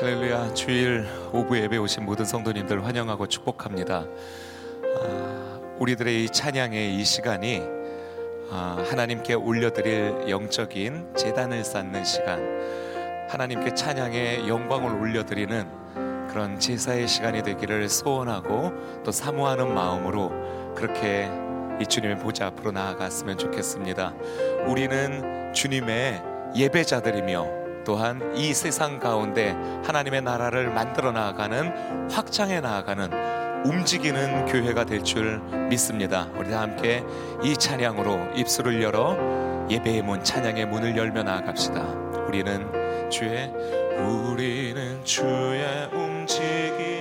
할렐루야 주일 오후 예배 오신 모든 성도님들 환영하고 축복합니다. 아, 우리들의 이 찬양의 이 시간이 아, 하나님께 올려드릴 영적인 재단을 쌓는 시간, 하나님께 찬양의 영광을 올려드리는 그런 제사의 시간이 되기를 소원하고 또 사모하는 마음으로 그렇게 이 주님의 보좌 앞으로 나아갔으면 좋겠습니다. 우리는 주님의 예배자들이며 또한 이 세상 가운데 하나님의 나라를 만들어 나아가는 확장해 나아가는 움직이는 교회가 될 줄 믿습니다. 우리 다 함께 이 찬양으로 입술을 열어 예배의 문 찬양의 문을 열며 나아갑시다. 우리는 주의 우리는 주의 움직임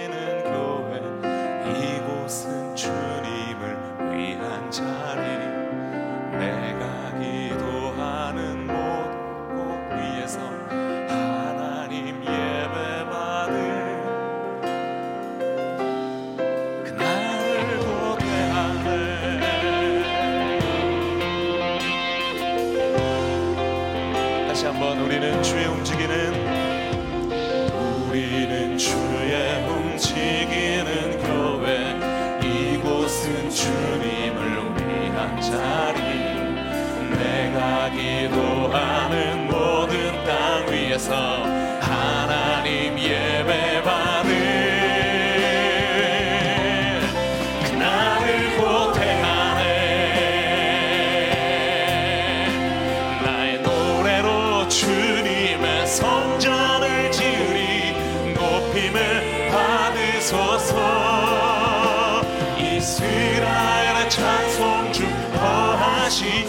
see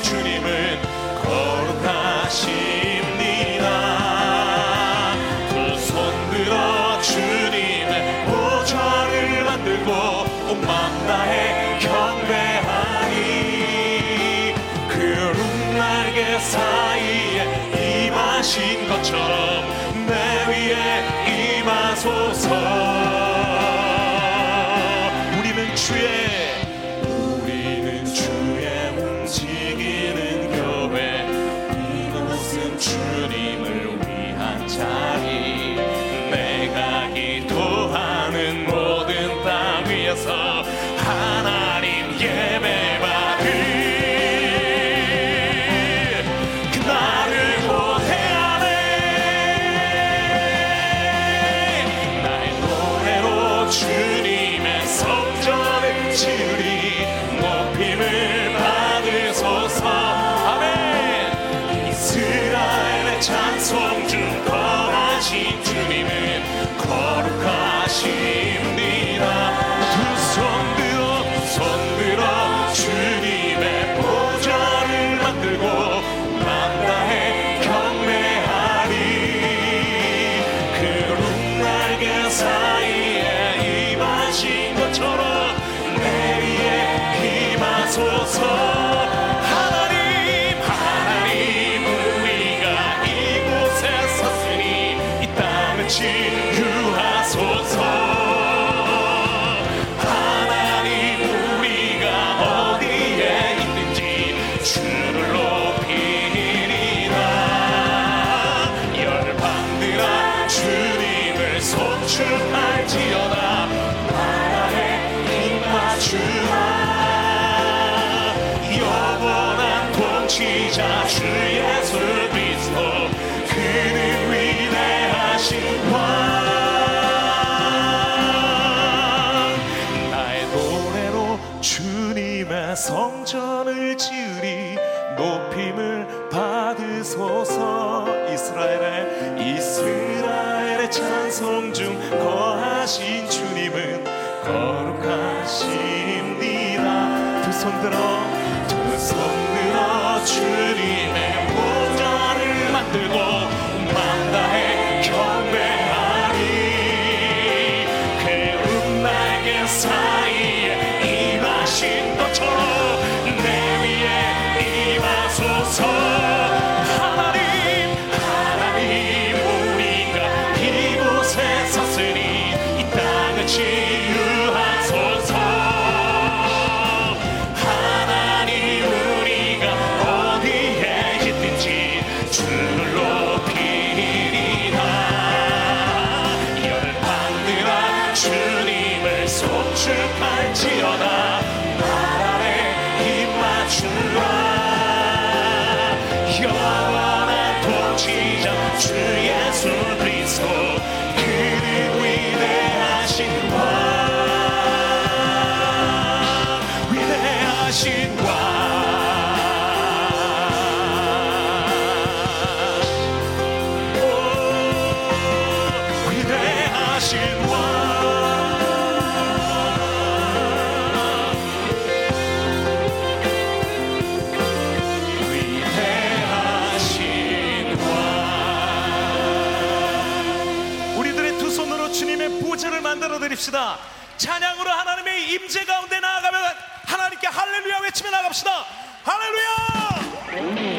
드립시다. 찬양으로 하나님의 임재 가운데 나아가면 하나님께 할렐루야 외치며 나갑시다. 할렐루야!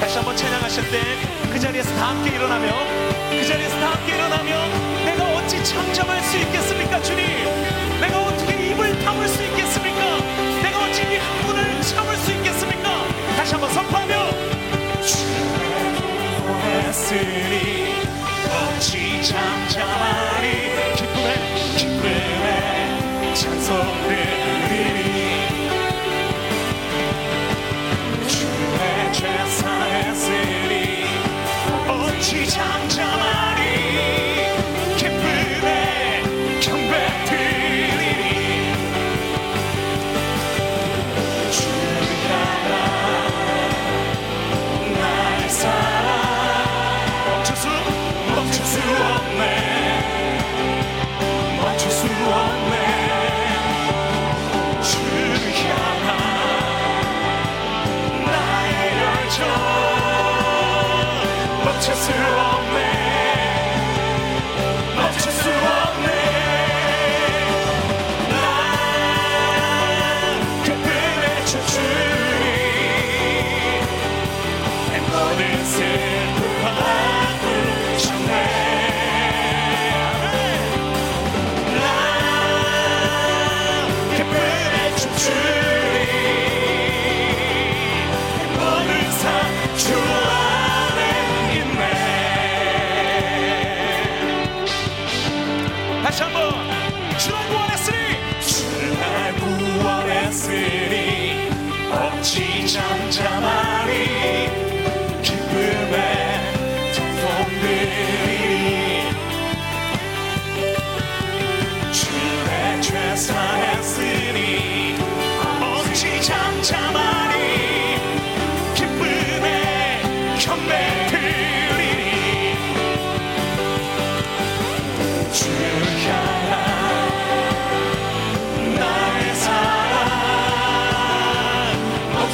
다시 한번 찬양하실 때 그 자리에서 다 함께 일어나며 그 자리에서 다 함께 일어나며 내가 어찌 잠잠할 수 있겠습니까 주님? 내가 어떻게 입을 담을 수 있겠습니까? 내가 어찌 이 흥분을 참을 수 있겠습니까? 다시 한번 선포하며 주의 했으니 어찌 잠잠하니 기쁨에 기쁨에 찬송해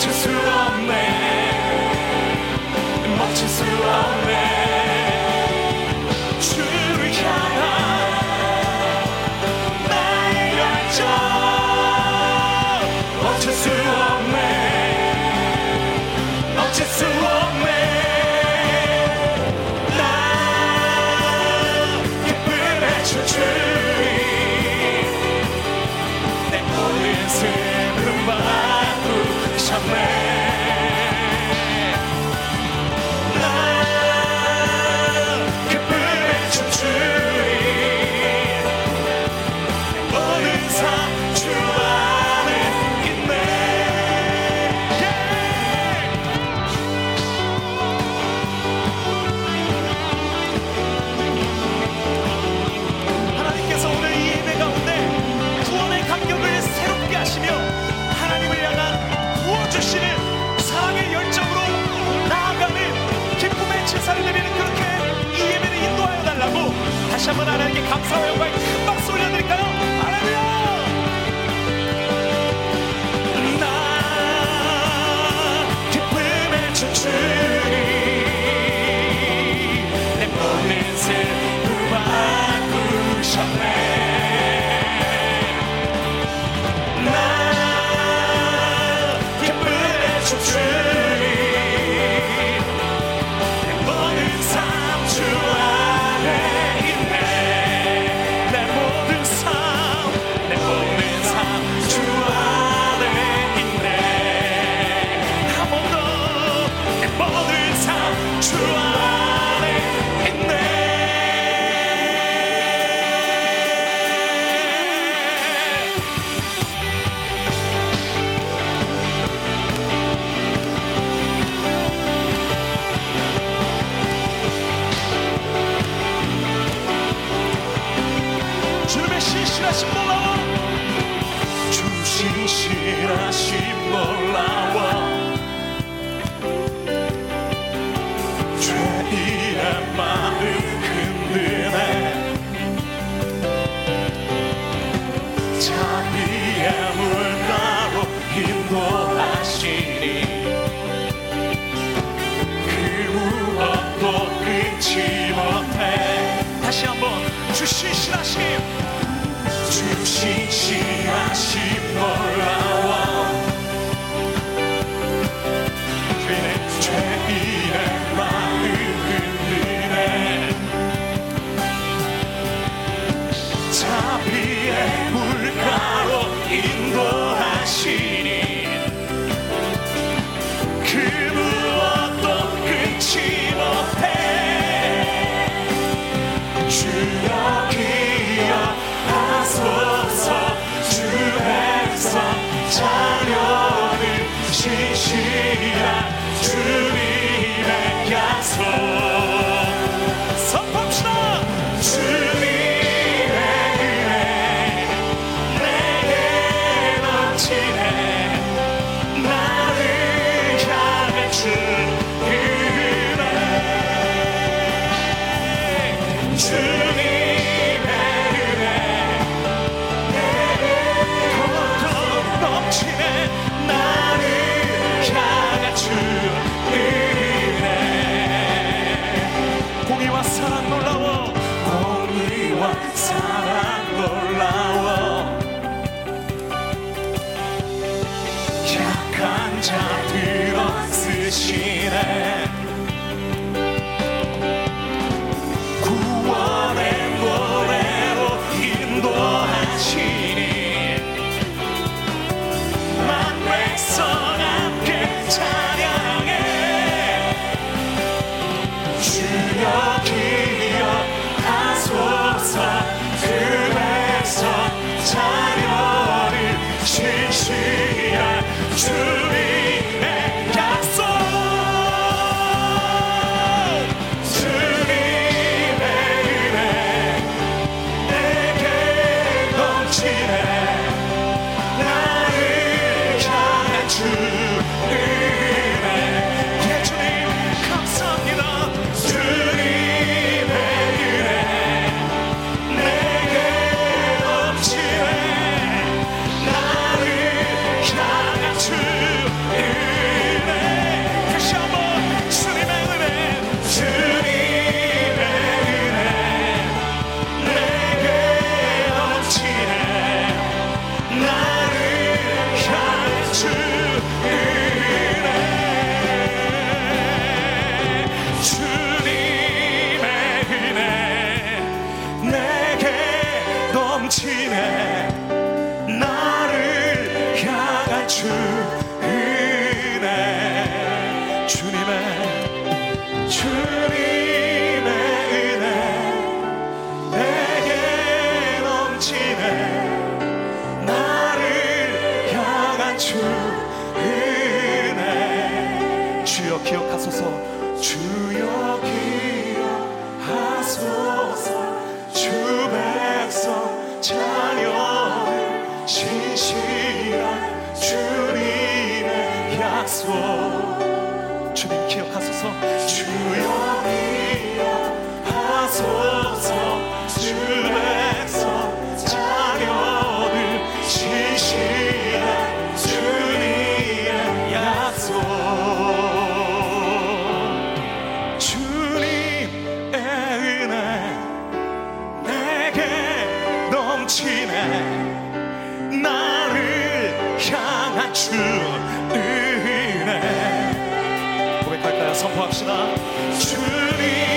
To. who 다시 한번 주신 실하심 주신 실하심 놀라 계시라. 약한 자 들어 쓰시네. true. 주 은혜 고백할까요? 선포합시다. 주님.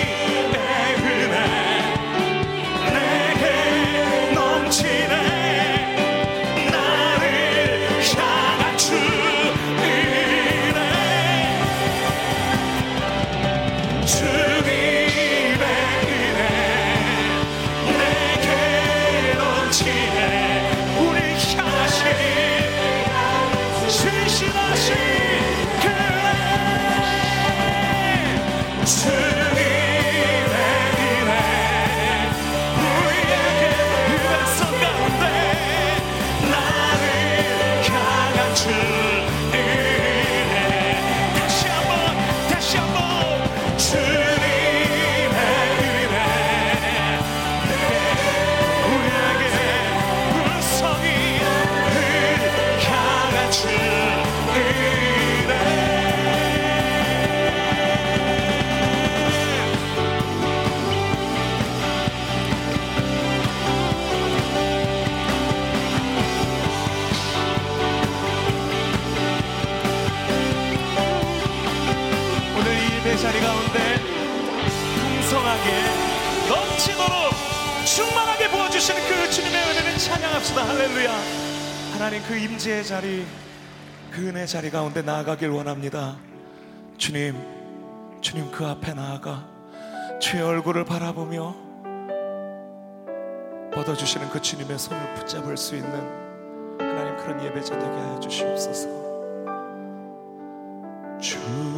지의 자리, 그 은혜 자리 가운데 나아가길 원합니다. 주님, 주님 그 앞에 나아가 주의 얼굴을 바라보며 얻어주시는 그 주님의 손을 붙잡을 수 있는 하나님 그런 예배자 되게 해주시옵소서. 주.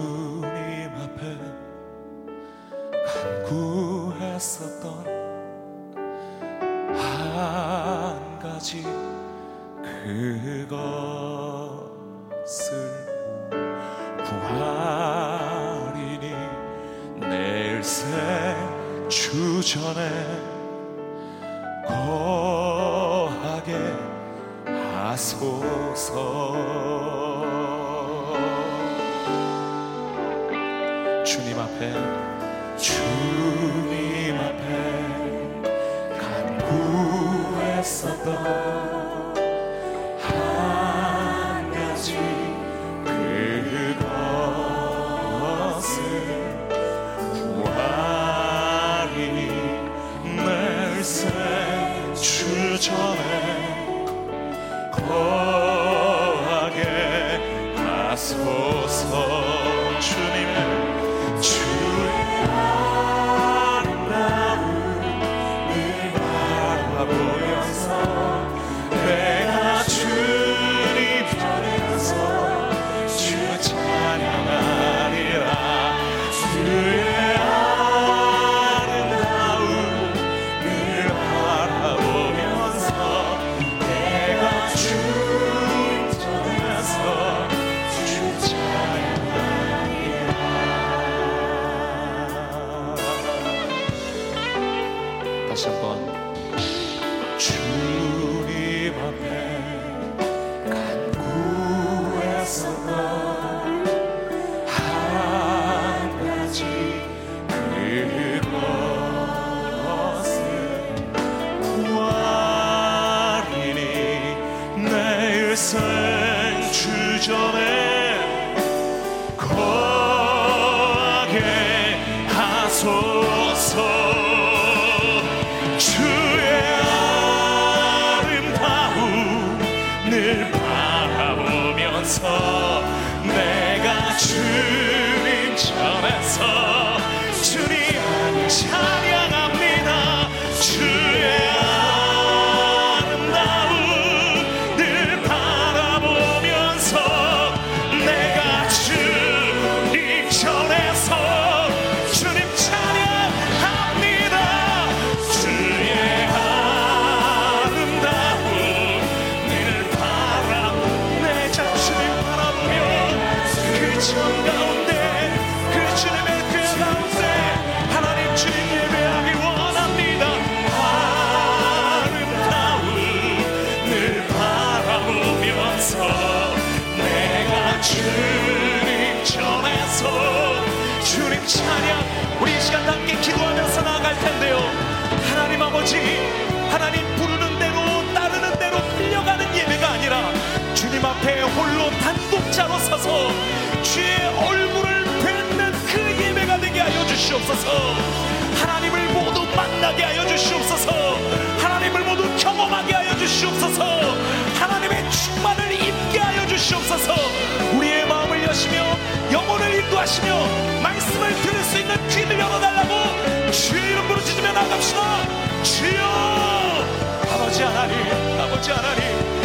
주님 앞에. 주님 앞에 간구했었던 Spirit. 주시옵소서. 주의 얼굴을 뵙는 그 예배가 되게 하여 주시옵소서. 하나님을 모두 만나게 하여 주시옵소서. 하나님을 모두 경험하게 하여 주시옵소서. 하나님의 충만을 입게 하여 주시옵소서. 우리의 마음을 여시며 영혼을 인도하시며 말씀을 들을 수 있는 귀를 열어달라고 주의 이름으로 짖으며 나갑시다. 주여! 아버지 하나님 아버지 하나님.